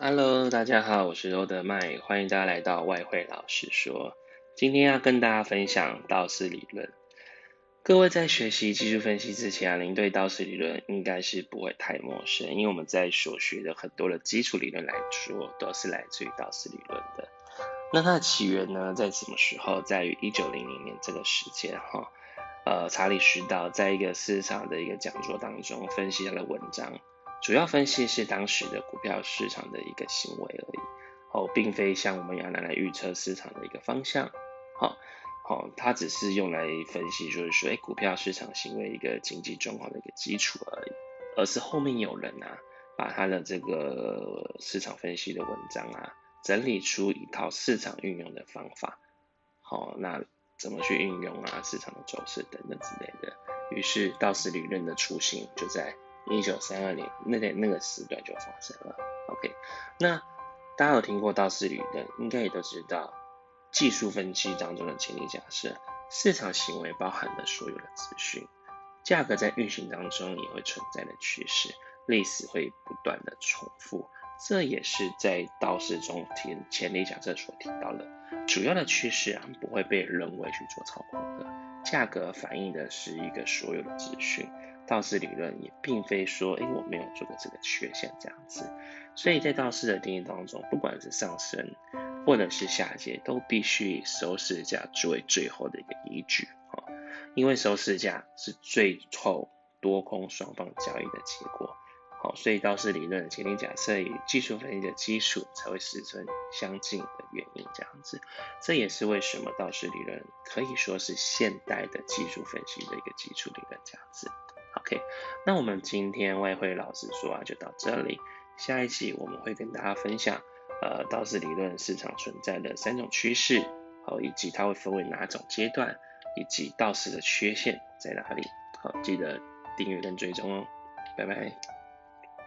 Hello，大家好，我是欧德麦，欢迎大家来到外汇老师说。今天要跟大家分享道氏理论。各位在学习技术分析之前啊，您对道氏理论应该是不会太陌生，因为我们在所学的很多的基础理论来说，都是来自于道氏理论的。那它的起源呢，在什么时候？在于一九零零年这个时间哈。呃，查理士道在一个市场的一个讲座当中分析他的文章。主要分析是当时的股票市场的一个行为而已，哦，并非像我们要拿来预测市场的一个方向，好，好，它只是用来分析，就是说，哎，股票市场行为一个经济状况的一个基础而已，而是后面有人啊，把他的这个市场分析的文章啊，整理出一套市场运用的方法，好，那怎么去运用啊，市场的走势等等之类的，于是道氏理论的雏形就在。一九三二年，那个那个时段就发生了。OK，那大家有听过道氏理论，应该也都知道，技术分析当中的前提假设，市场行为包含了所有的资讯，价格在运行当中也会存在的趋势，历史会不断的重复，这也是在道氏中提前提假设所提到的，主要的趋势啊不会被人为去做操控的，价格反映的是一个所有的资讯。道氏理论也并非说，哎，我没有做过这个缺陷这样子，所以在道氏的定义当中，不管是上升或者是下跌，都必须以收市价作为最后的一个依据啊，因为收市价是最后多空双方交易的结果，好，所以道氏理论的前提假设与技术分析的基础才会始终相近的原因这样子，这也是为什么道氏理论可以说是现代的技术分析的一个基础理论这样子。OK，那我们今天外汇老师说啊，就到这里。下一集我们会跟大家分享，呃，道氏理论市场存在的三种趋势，好，以及它会分为哪种阶段，以及道氏的缺陷在哪里。好，记得订阅跟追踪哦，拜拜。